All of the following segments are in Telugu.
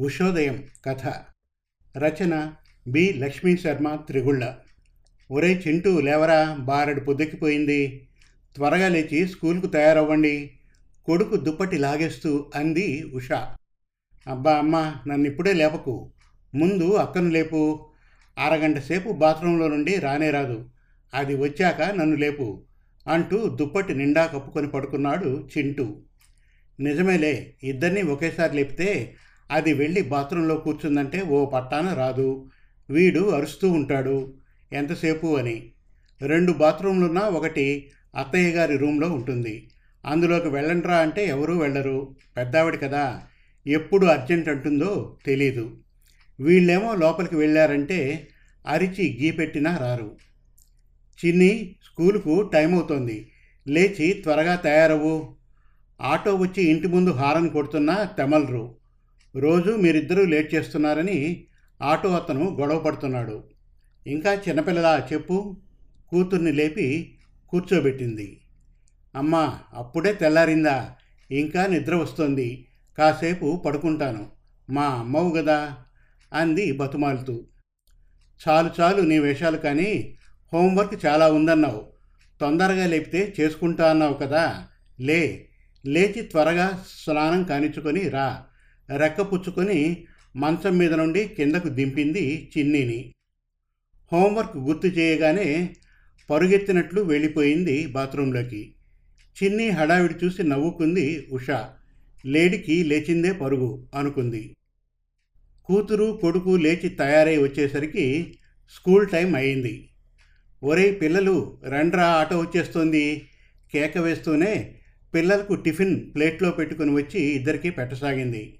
ఉషోదయం కథ. రచన బి. లక్ష్మీ శర్మ త్రిగుళ్ళ. ఒరే చింటూ లేవరా? బారెడు పొద్దెక్కిపోయింది. త్వరగా లేచి స్కూల్కు తయారవ్వండి. కొడుకు దుప్పటి లాగేస్తూ అంది ఉష. అబ్బా అమ్మ నన్ను ఇప్పుడే లేపకు ముందు అక్కను లేపు. అరగంట సేపు బాత్రూంలో నుండి రానే రాదు. అది వచ్చాక నన్ను లేపు అంటూ దుప్పటి నిండా కప్పుకొని పడుకున్నాడు చింటూ. నిజమేలే ఇద్దరిని ఒకేసారి లేపితే అది వెళ్ళి బాత్రూంలో కూర్చుందంటే ఓ పట్టాన రాదు. వీడు అరుస్తూ ఉంటాడు. ఎంతసేపు అని. రెండు బాత్రూంలున్నా ఒకటి అత్తయ్య గారి రూమ్లో ఉంటుంది. అందులోకి వెళ్ళండ్రా అంటే ఎవరూ వెళ్ళరు. పెద్దావిడ కదా. ఎప్పుడు అర్జెంట్ అంటుందో తెలీదు. వీళ్ళేమో లోపలికి వెళ్ళారంటే అరిచి గీపెట్టినా రారు. చిన్ని స్కూలుకు టైం అవుతోంది. లేచి త్వరగా తయారవు ఆటో వచ్చి ఇంటి ముందు హారన్ కొడుతున్నా తెమలరు. రోజు మీరిద్దరూ లేట్ చేస్తున్నారని ఆటో అతను గొడవ పడుతున్నాడు. ఇంకా చిన్నపిల్లలా చెప్పు. కూతుర్ని లేపి కూర్చోబెట్టింది. అమ్మా అప్పుడే తెల్లారిందా? ఇంకా నిద్ర వస్తోంది. కాసేపు పడుకుంటాను. మా అమ్మవు కదా అంది బతుమాలుతూ. చాలు చాలు నీ వేషాలు కానీ హోంవర్క్ చాలా ఉందన్నావు. తొందరగా లేపితే చేసుకుంటా అన్నావు కదా? లే లేచి త్వరగా స్నానం కానిచ్చుకొని రా. రెక్క పుచ్చుకొని మంచం మీద నుండి కిందకు దింపింది చిన్నీని. హోంవర్క్ గుర్తు చేయగానే పరుగెత్తినట్లు వెళ్ళిపోయింది బాత్రూంలోకి. చిన్ని హడావిడి చూసి నవ్వుకుంది ఉష. లేడికి లేచిందే పరుగు అనుకుంది. కూతురు కొడుకు లేచి తయారై వచ్చేసరికి స్కూల్ టైం అయింది. ఒరేయ్ పిల్లలు రండ్రా ఆటో వచ్చేస్తోంది. కేక వేస్తూనే పిల్లలకు టిఫిన్ ప్లేట్లో పెట్టుకుని వచ్చి ఇద్దరికీ పెట్టసాగింది.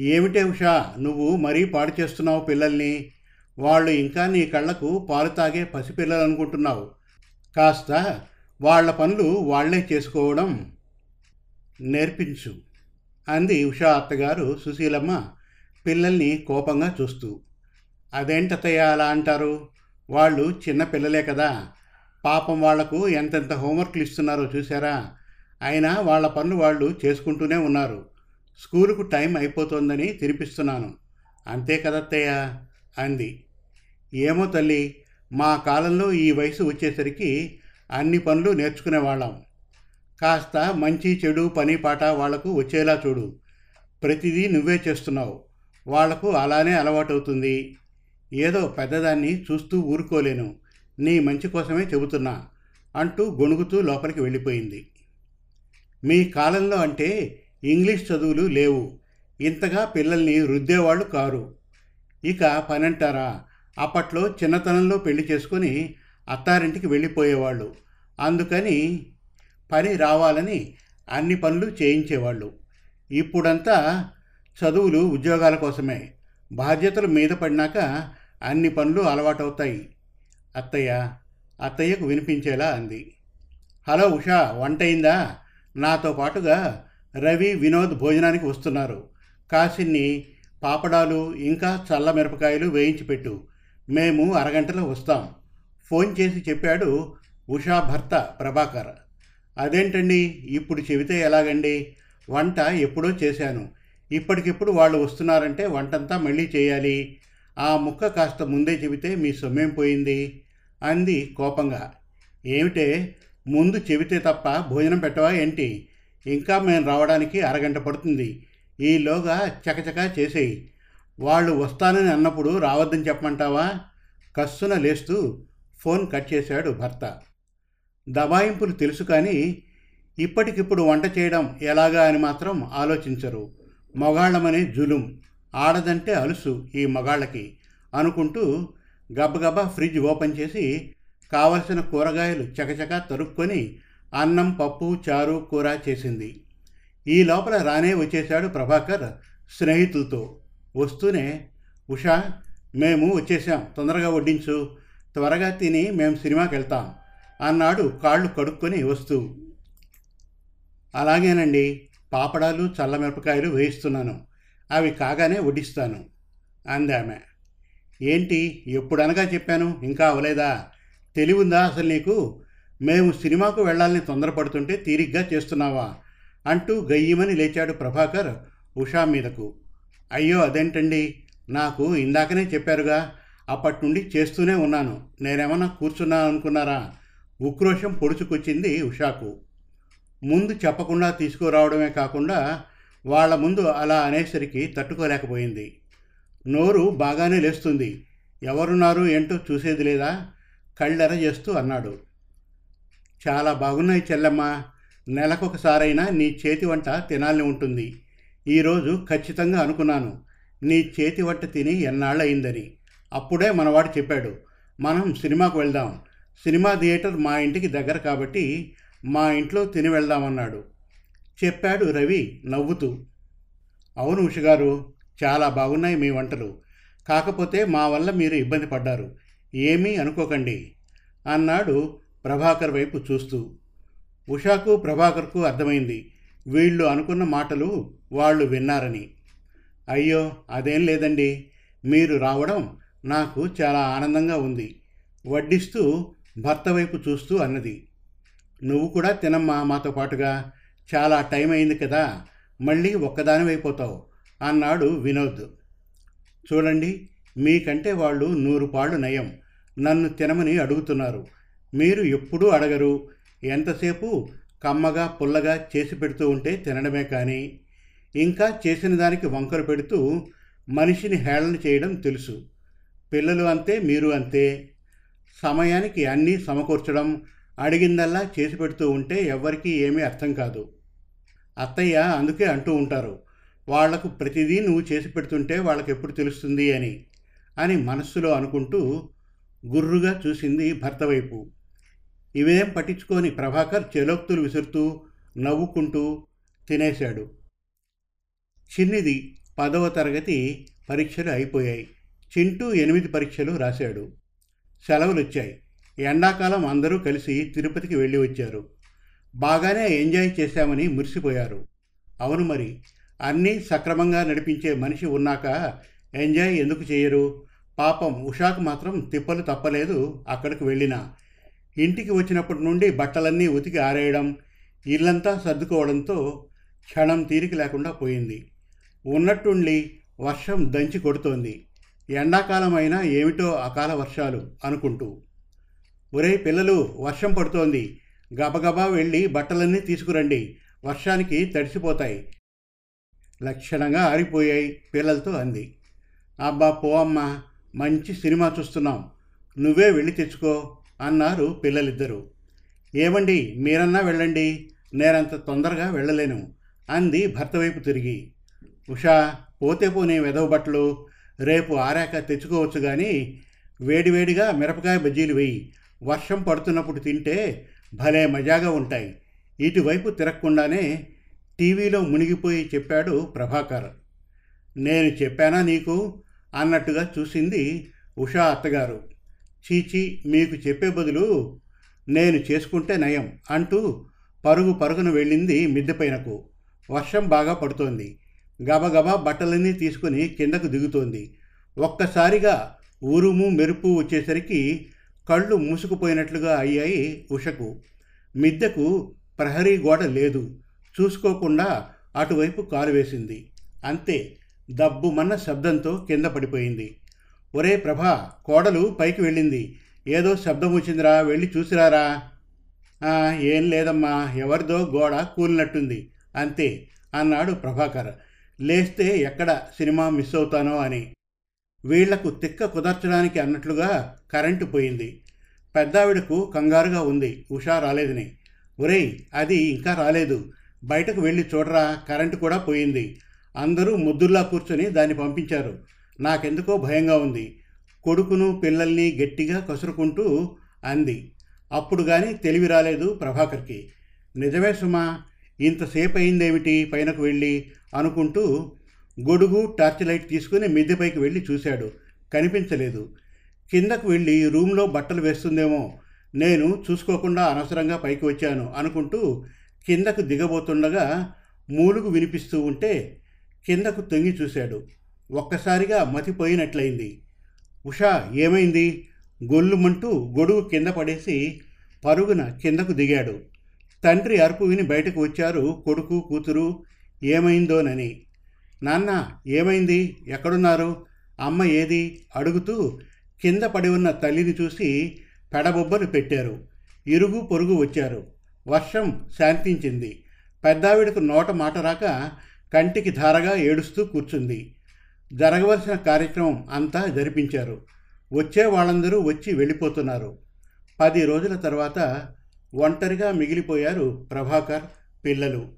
ఏమిటే ఉషా నువ్వు మరీ పాడు చేస్తున్నావు పిల్లల్ని. వాళ్ళు ఇంకా నీ కళ్ళకు పాలు తాగే పసిపిల్లలు అనుకుంటున్నావు. కాస్త వాళ్ళ పనులు వాళ్ళే చేసుకోవడం నేర్పించు అంది ఉషా అత్తగారు సుశీలమ్మ పిల్లల్ని కోపంగా చూస్తూ. అదేంటత్తయ్య అలా అంటారు? వాళ్ళు చిన్న పిల్లలే కదా. పాపం వాళ్ళకు ఎంతెంత హోంవర్క్లు ఇస్తున్నారో చూసారా అయినా వాళ్ళ పనులు వాళ్ళు చేసుకుంటూనే ఉన్నారు. స్కూలుకు టైం అయిపోతోందని తినిపిస్తున్నాను. అంతే కదత్తయ్య! అంది. ఏమో తల్లి మా కాలంలో ఈ వయసు వచ్చేసరికి అన్ని పనులు నేర్చుకునేవాళ్ళం. కాస్త మంచి చెడు పని పాట వాళ్ళకు వచ్చేలా చూడు. ప్రతిదీ నువ్వే చేస్తున్నావు. వాళ్ళకు అలానే అలవాటవుతుంది. ఏదో పెద్దదాన్ని చూస్తూ ఊరుకోలేను. నీ మంచి కోసమే చెబుతున్నా అంటూ గొణుగుతూ లోపలికి వెళ్ళిపోయింది. మీ కాలంలో అంటే ఇంగ్లీష్ చదువులు లేవు. ఇంతగా పిల్లల్ని రుద్దేవాళ్ళు కారు. ఇక పనంటారా? అప్పట్లో చిన్నతనంలో పెళ్ళి చేసుకొని అత్తారింటికి వెళ్ళిపోయేవాళ్ళు. అందుకని పని రావాలని అన్ని పనులు చేయించేవాళ్ళు. ఇప్పుడంతా చదువులు ఉద్యోగాల కోసమే. బాధ్యతలు మీద పడినాక అన్ని పనులు అలవాటవుతాయి. అత్తయ్య అత్తయ్యకు వినిపించేలా అంది. హలో ఉషా వంట అయిందా? నాతో పాటుగా రవి వినోద్ భోజనానికి వస్తున్నారు. కాసిన్ని పాపడాలు ఇంకా చల్ల మిరపకాయలు వేయించి పెట్టు. మేము అరగంటలో వస్తాం. ఫోన్ చేసి చెప్పాడు ఉషా భర్త ప్రభాకర్. అదేంటండి? ఇప్పుడు చెబితే ఎలాగండి? వంట ఎప్పుడో చేశాను. ఇప్పటికిప్పుడు వాళ్ళు వస్తున్నారంటే వంటంతా మళ్ళీ చేయాలి. ఆ ముక్క కాస్త ముందే చెబితే మీ సొమ్మేం పోయింది? అంది కోపంగా. ఏమిటే? ముందు చెబితే తప్ప భోజనం పెట్టవా ఏంటి? ఇంకా మేము రావడానికి అరగంట పడుతుంది. ఈలోగా చకచకా చేసేయి. వాళ్ళు వస్తానని అన్నప్పుడు రావద్దని చెప్పమంటావా? కస్సున లేస్తూ ఫోన్ కట్ చేశాడు భర్త. దబాయింపులు తెలుసు కానీ ఇప్పటికిప్పుడు వంట చేయడం ఎలాగా అని మాత్రం ఆలోచించరు. మగాళ్ళమనే జులుం. ఆడదంటే అలుసు ఈ మగాళ్ళకి అనుకుంటూ గబగబా ఫ్రిడ్జ్ ఓపెన్ చేసి కావలసిన కూరగాయలు చకచకా తరుక్కొని అన్నం పప్పు చారు కూర చేసింది. ఈ లోపల రానే వచ్చేశాడు ప్రభాకర్ స్నేహితులతో. వస్తూనే ఉషా మేము వచ్చేసాం తొందరగా వడ్డించు. త్వరగా తిని మేము సినిమాకి వెళ్తాం అన్నాడు కాళ్ళు కడుక్కొని వస్తూ. అలాగేనండి. పాపడాలు చల్లమిరపకాయలు వేయిస్తున్నాను. అవి కాగానే వడ్డిస్తాను అందామె. ఏంటి? ఎప్పుడనగా చెప్పాను? ఇంకా అవలేదా? తెలివుందా అసలు నీకు? మేము సినిమాకు వెళ్ళాలని తొందరపడుతుంటే తీరిగ్గా చేస్తున్నావా? అంటూ గయ్యమని లేచాడు ప్రభాకర్ ఉషా మీదకు. అయ్యో అదేంటండి? నాకు ఇందాకనే చెప్పారుగా అప్పటి నుండి చేస్తూనే ఉన్నాను. నేనేమన్నా కూర్చున్నాను అనుకున్నారా ఉక్రోషం పొడుచుకొచ్చింది ఉషాకు. ముందు చెప్పకుండా తీసుకురావడమే కాకుండా వాళ్ళ ముందు అలా అనేసరికి తట్టుకోలేకపోయింది. నోరు బాగానే లేస్తుంది. ఎవరున్నారు ఏంటో చూసేది లేదా? కళ్ళెర చేస్తూ అన్నాడు. చాలా బాగున్నాయి చెల్లమ్మ. నెలకొకసారైనా నీ చేతి వంట తినాలని ఉంటుంది. ఈరోజు ఖచ్చితంగా అనుకున్నాను. నీ చేతి వంట తిని ఎన్నాళ్ళయిందని. అప్పుడే మనవాడు చెప్పాడు మనం సినిమాకు వెళ్దాం. సినిమా థియేటర్ మా ఇంటికి దగ్గర కాబట్టి మా ఇంట్లో తిని వెళ్దామన్నాడు. చెప్పాడు రవి నవ్వుతూ. అవును ఉషగారు చాలా బాగున్నాయి మీ వంటలు. కాకపోతే మా వల్ల మీరు ఇబ్బంది పడ్డారు. ఏమీ అనుకోకండి. అన్నాడు ప్రభాకర్ వైపు చూస్తూ ఉషాకు ప్రభాకర్కు అర్థమైంది. వీళ్ళు అనుకున్న మాటలు వాళ్ళు విన్నారని. అయ్యో అదేం లేదండి. మీరు రావడం నాకు చాలా ఆనందంగా ఉంది. వడ్డిస్తూ భర్త వైపు చూస్తూ అన్నది. నువ్వు కూడా తినమ్మా మాతో పాటుగా. చాలా టైం అయింది కదా. మళ్ళీ ఒక్కదానివైపోతావు అన్నాడు వినోద్. చూడండి మీకంటే వాళ్ళు నూరు పాళ్ళు నయం. నన్ను తినమని అడుగుతున్నారు. మీరు ఎప్పుడూ అడగరు. ఎంతసేపు కమ్మగా పుల్లగా చేసి పెడుతూ ఉంటే తినడమే కానీ ఇంకా చేసిన దానికి వంకలు పెడుతూ మనిషిని హేళన చేయడం తెలుసు. పిల్లలు అంతే మీరు అంతే. సమయానికి అన్నీ సమకూర్చడం అడిగిందల్లా చేసి పెడుతూ ఉంటే ఎవ్వరికీ ఏమీ అర్థం కాదు. అత్తయ్య అందుకే అంటూ ఉంటారు వాళ్ళకు ప్రతిదీ నువ్వు చేసి పెడుతుంటే వాళ్ళకి ఎప్పుడు తెలుస్తుంది అని అని మనస్సులో అనుకుంటూ గుర్రుగా చూసింది భర్త వైపు. ఇవేం పట్టించుకొని ప్రభాకర్ చెలోక్తులు విసురుతూ నవ్వుకుంటూ తినేశాడు. చిన్నిది పదవ తరగతి పరీక్షలు అయిపోయాయి. చింటూ ఎనిమిది పరీక్షలు రాశాడు. సెలవులు వచ్చాయి ఎండాకాలం అందరూ కలిసి తిరుపతికి వెళ్ళి వచ్చారు. బాగానే ఎంజాయ్ చేశామని మురిసిపోయారు. అవును మరి అన్నీ సక్రమంగా నడిపించే మనిషి ఉన్నాక ఎంజాయ్ ఎందుకు చేయరు? పాపం ఉషాకు మాత్రం తిప్పలు తప్పలేదు అక్కడికి వెళ్ళినా. ఇంటికి వచ్చినప్పటి నుండి బట్టలన్నీ ఉతికి ఆరేయడం ఇల్లంతా సర్దుకోవడంతో క్షణం తీరిక లేకుండా పోయింది. ఉన్నట్టుండి వర్షం దంచి కొడుతోంది. ఎండాకాలం అయినా ఏమిటో అకాల వర్షాలు అనుకుంటూ. ఒరే పిల్లలు వర్షం పడుతోంది. గబగబా వెళ్ళి బట్టలన్నీ తీసుకురండి. వర్షానికి తడిసిపోతాయి. లక్షణంగా ఆరిపోయాయి పిల్లలతో అంది. అబ్బా పో అమ్మా మంచి సినిమా చూస్తున్నాం. నువ్వే వెళ్ళి తెచ్చుకో. అన్నారు పిల్లలిద్దరూ. ఏమండి మీరన్నా వెళ్ళండి. నేనంత తొందరగా వెళ్ళలేను అంది భర్త వైపు తిరిగి. ఉషా పోతే పోనీ వెదవ బట్టలు. రేపు ఆరాక తెచ్చుకోవచ్చు కానీ వేడివేడిగా మిరపకాయ బజ్జీలు వెయ్యి వర్షం పడుతున్నప్పుడు తింటే భలే మజాగా ఉంటాయి. ఇటువైపు తిరగకుండానే టీవీలో మునిగిపోయి చెప్పాడు ప్రభాకర్. నేను చెప్పానా నీకు? అన్నట్టుగా చూసింది ఉషా అత్తగారు. చీచి మీకు చెప్పే బదులు నేను చేసుకుంటే నయం అంటూ పరుగు పరుగున వెళ్ళింది మిద్దెపైనకు వర్షం బాగా పడుతోంది. గబగబా బట్టలన్నీ తీసుకుని కిందకు దిగుతోంది. ఒక్కసారిగా ఉరుము మెరుపు వచ్చేసరికి కళ్ళు మూసుకుపోయినట్లుగా అయ్యాయి ఉషకు. మిద్దెకు ప్రహరీ గోడ లేదు. చూసుకోకుండా అటువైపు కాలు వేసింది. అంతే దబ్బుమన్న శబ్దంతో కింద పడిపోయింది. ఒరే ప్రభా కోడలు పైకి వెళ్ళింది. ఏదో శబ్దం వచ్చిందిరా వెళ్ళి చూసిరారా? ఏం లేదమ్మా ఎవరిదో గోడ కూలినట్టుంది. అంతే అన్నాడు ప్రభాకర్. లేస్తే ఎక్కడ సినిమా మిస్ అవుతానో అని. వీళ్ళకు తిక్క కుదర్చడానికి అన్నట్లుగా కరెంటు పోయింది. పెద్దావిడకు కంగారుగా ఉంది ఉషా రాలేదని. ఒరేయ్ అది ఇంకా రాలేదు. బయటకు వెళ్ళి చూడరా కరెంటు కూడా పోయింది. అందరూ ముద్దుల్లా కూర్చొని దాన్ని పంపించారు. నాకెందుకో భయంగా ఉంది. కొడుకును పిల్లల్ని గట్టిగా కసురుకుంటూ అంది. అప్పుడు కానీ తెలివి రాలేదు ప్రభాకర్కి. నిజమే సుమా ఇంతసేపు అయిందేమిటి పైనకు వెళ్ళి అనుకుంటూ గొడుగు టార్చ్ లైట్ తీసుకుని మిద్దెపైకి వెళ్ళి చూశాడు. కనిపించలేదు. కిందకు వెళ్ళి రూమ్లో బట్టలు వేస్తుందేమో నేను చూసుకోకుండా అనవసరంగా పైకి వచ్చాను అనుకుంటూ కిందకు దిగబోతుండగా మూలుగు వినిపిస్తూ ఉంటే కిందకు తొంగి చూశాడు. ఒక్కసారిగా మతిపోయినట్లయింది. ఉషా ఏమైంది? గొల్లుమంటూ గొడుగు కింద పడేసి పరుగున కిందకు దిగాడు. తండ్రి అరుపు విని బయటకు వచ్చారు కొడుకు కూతురు. ఏమైందోనని. నాన్న ఏమైంది? ఎక్కడున్నారు? అమ్మ ఏది? అడుగుతూ కింద పడి ఉన్న తల్లిని చూసి పెడబొబ్బలు పెట్టారు. ఇరుగు పొరుగు వచ్చారు. వర్షం శాంతించింది. పెద్దావిడకు నోట మాట రాక కంటికి ధారగా ఏడుస్తూ కూర్చుంది. జరగవలసిన కార్యక్రమం అంతా జరిపించారు. వచ్చే వాళ్ళందరూ వచ్చి వెళ్ళిపోతున్నారు. పది రోజుల తర్వాత ఒంటరిగా మిగిలిపోయారు ప్రభాకర్ పిల్లలు.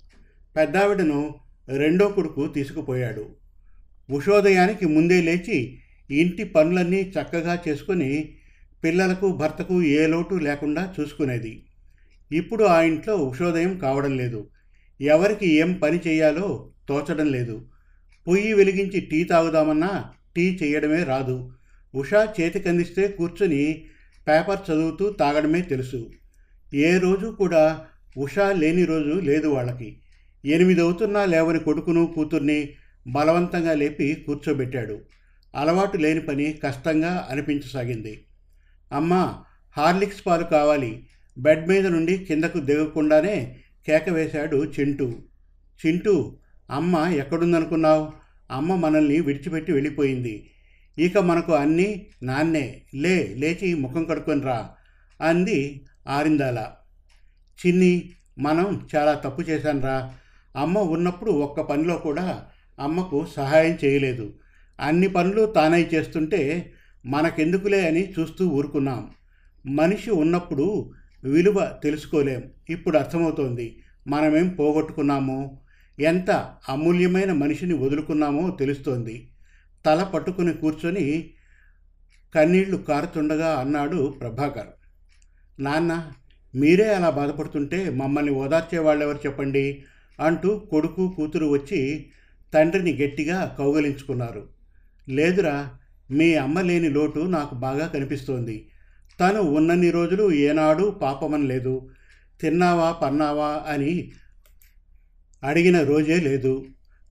పెద్దావిడను రెండో కొడుకు తీసుకుపోయాడు. ఉషోదయానికి ముందే లేచి ఇంటి పనులన్నీ చక్కగా చేసుకుని పిల్లలకు భర్తకు ఏ లోటు లేకుండా చూసుకునేది. ఇప్పుడు ఆ ఇంట్లో ఉషోదయం కావడం లేదు. ఎవరికి ఏం పని చేయాలో తోచడం లేదు. పొయ్యి వెలిగించి టీ తాగుదామన్నా టీ చేయడమే రాదు. ఉషా చేతికందిస్తే కూర్చొని పేపర్ చదువుతూ తాగడమే తెలుసు. ఏ రోజు కూడా ఉషా లేని రోజు లేదు వాళ్ళకి. ఎనిమిది అవుతున్నా లేవని కొడుకును కూతుర్ని బలవంతంగా లేపి కూర్చోబెట్టాడు. అలవాటు లేని పని కష్టంగా అనిపించసాగింది. అమ్మా హార్లిక్స్ పాలు కావాలి. బెడ్ మీద నుండి కిందకు దిగకుండానే కేక వేశాడు చింటూ. చింటూ అమ్మ ఎక్కడుందనుకున్నావు? అమ్మ మనల్ని విడిచిపెట్టి వెళ్ళిపోయింది. ఇక మనకు అన్నీ నాన్నే లే లేచి ముఖం కడుక్కొని రా అంది ఆరిందాల. చిన్ని మనం చాలా తప్పు చేశానురా అమ్మ ఉన్నప్పుడు ఒక్క పనిలో కూడా అమ్మకు సహాయం చేయలేదు. అన్ని పనులు తానై చేస్తుంటే మనకెందుకులే అని చూస్తూ ఊరుకున్నాం. మనిషి ఉన్నప్పుడు విలువ తెలుసుకోలేం. ఇప్పుడు అర్థమవుతోంది. మనమేం పోగొట్టుకున్నామో? ఎంత అమూల్యమైన మనిషిని వదులుకున్నామో తెలుస్తోంది. తల పట్టుకుని కూర్చొని కన్నీళ్ళు కారుతుండగా అన్నాడు ప్రభాకర్. నాన్న మీరే అలా బాధపడుతుంటే మమ్మల్ని ఓదార్చేవాళ్ళెవరు చెప్పండి? అంటూ కొడుకు కూతురు వచ్చి తండ్రిని గట్టిగా కౌగలించుకున్నారు. లేదురా మీ అమ్మ లేని లోటు నాకు బాగా కనిపిస్తోంది. తను ఉన్నన్ని రోజులు ఏనాడు పాపమని లేదు తిన్నావా పన్నావా అని అడిగిన రోజే లేదు.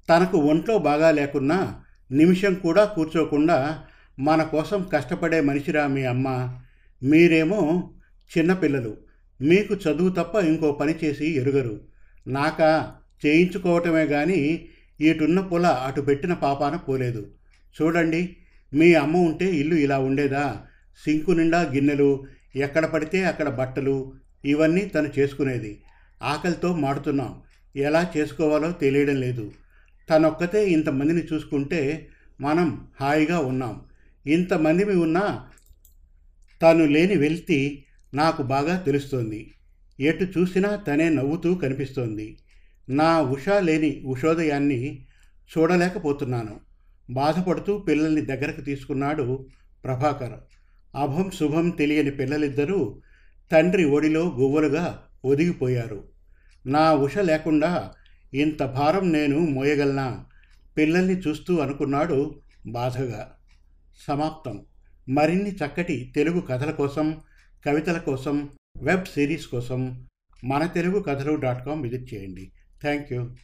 తనకు ఒంట్లో బాగా లేకున్నా నిమిషం కూడా కూర్చోకుండా మన కోసం కష్టపడే మనిషిరా మీ అమ్మ. మీరేమో చిన్నపిల్లలు మీకు చదువు తప్ప ఇంకో పని చేసి ఎరుగరు. నాక చేయించుకోవటమే కానీ ఇటున్న పొల అటు పెట్టిన పాపాన పోలేదు. చూడండి మీ అమ్మ ఉంటే ఇల్లు ఇలా ఉండేదా? సింకు నిండా గిన్నెలు ఎక్కడ పడితే అక్కడ బట్టలు ఇవన్నీ తను చేసుకునేది. ఆకలితో మాడుతున్నాం. ఎలా చేసుకోవాలో తెలియడం లేదు. తనొక్కతే ఇంతమందిని చూసుకుంటే మనం హాయిగా ఉన్నాం. ఇంతమందిమి ఉన్నా తాను లేని వెళ్తి నాకు బాగా తెలుస్తోంది. ఎటు చూసినా తనే నవ్వుతూ కనిపిస్తోంది. నా ఉషా లేని ఉషోదయాన్ని చూడలేకపోతున్నాను. బాధపడుతూ పిల్లల్ని దగ్గరకు తీసుకున్నాడు ప్రభాకర్. అభం శుభం తెలియని పిల్లలిద్దరూ తండ్రి ఒడిలో గువ్వలుగా ఒదిగిపోయారు. నా ఉష లేకుండా ఇంత భారం నేను మోయగలనా? పిల్లల్ని చూస్తూ అనుకున్నాడు బాధగా. సమాప్తం. మరిన్ని చక్కటి తెలుగు కథల కోసం కవితల కోసం వెబ్ సిరీస్ కోసం మన తెలుగు కథలు డాట్ కామ్ విజిట్ చేయండి. Thank you.